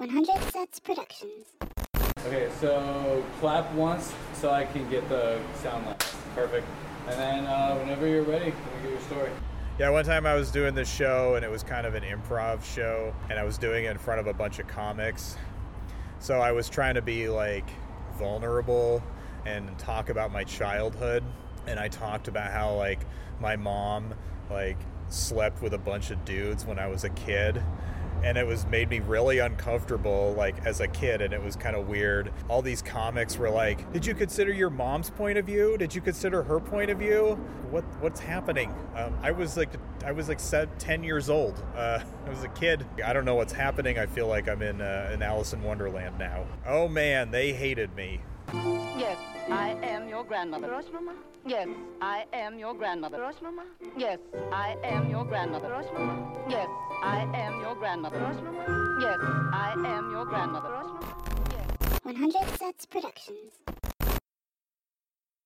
100 Sets Productions. Okay, so clap once so I can get the sound line. Perfect. And then uh, whenever you're ready, let me get your story. Yeah, one time I was doing this show and it was kind of an improv show and I was doing it in front of a bunch of comics. So I was trying to be like vulnerable and talk about my childhood and I talked about how like my mom like slept with a bunch of dudes when I was a kid and it was made me really uncomfortable like as a kid and it was kind of weird. All these comics were like did you consider your mom's point of view? Did you consider her point of view? What what's happening? Um, i was like i was like 10 years old uh, i was a kid. I don't know what's happening. I feel like i'm in uh, alice in wonderland now. Oh man they hated me. Yes, I am your grandmother. Rush, Mama? Yes, I am your grandmother. Rush, Mama? Yes, I am your grandmother. Rush, Mama? Yes, I am your grandmother. Rush, Yes, I am your grandmother. Rush, Yes. 100 Sets Productions.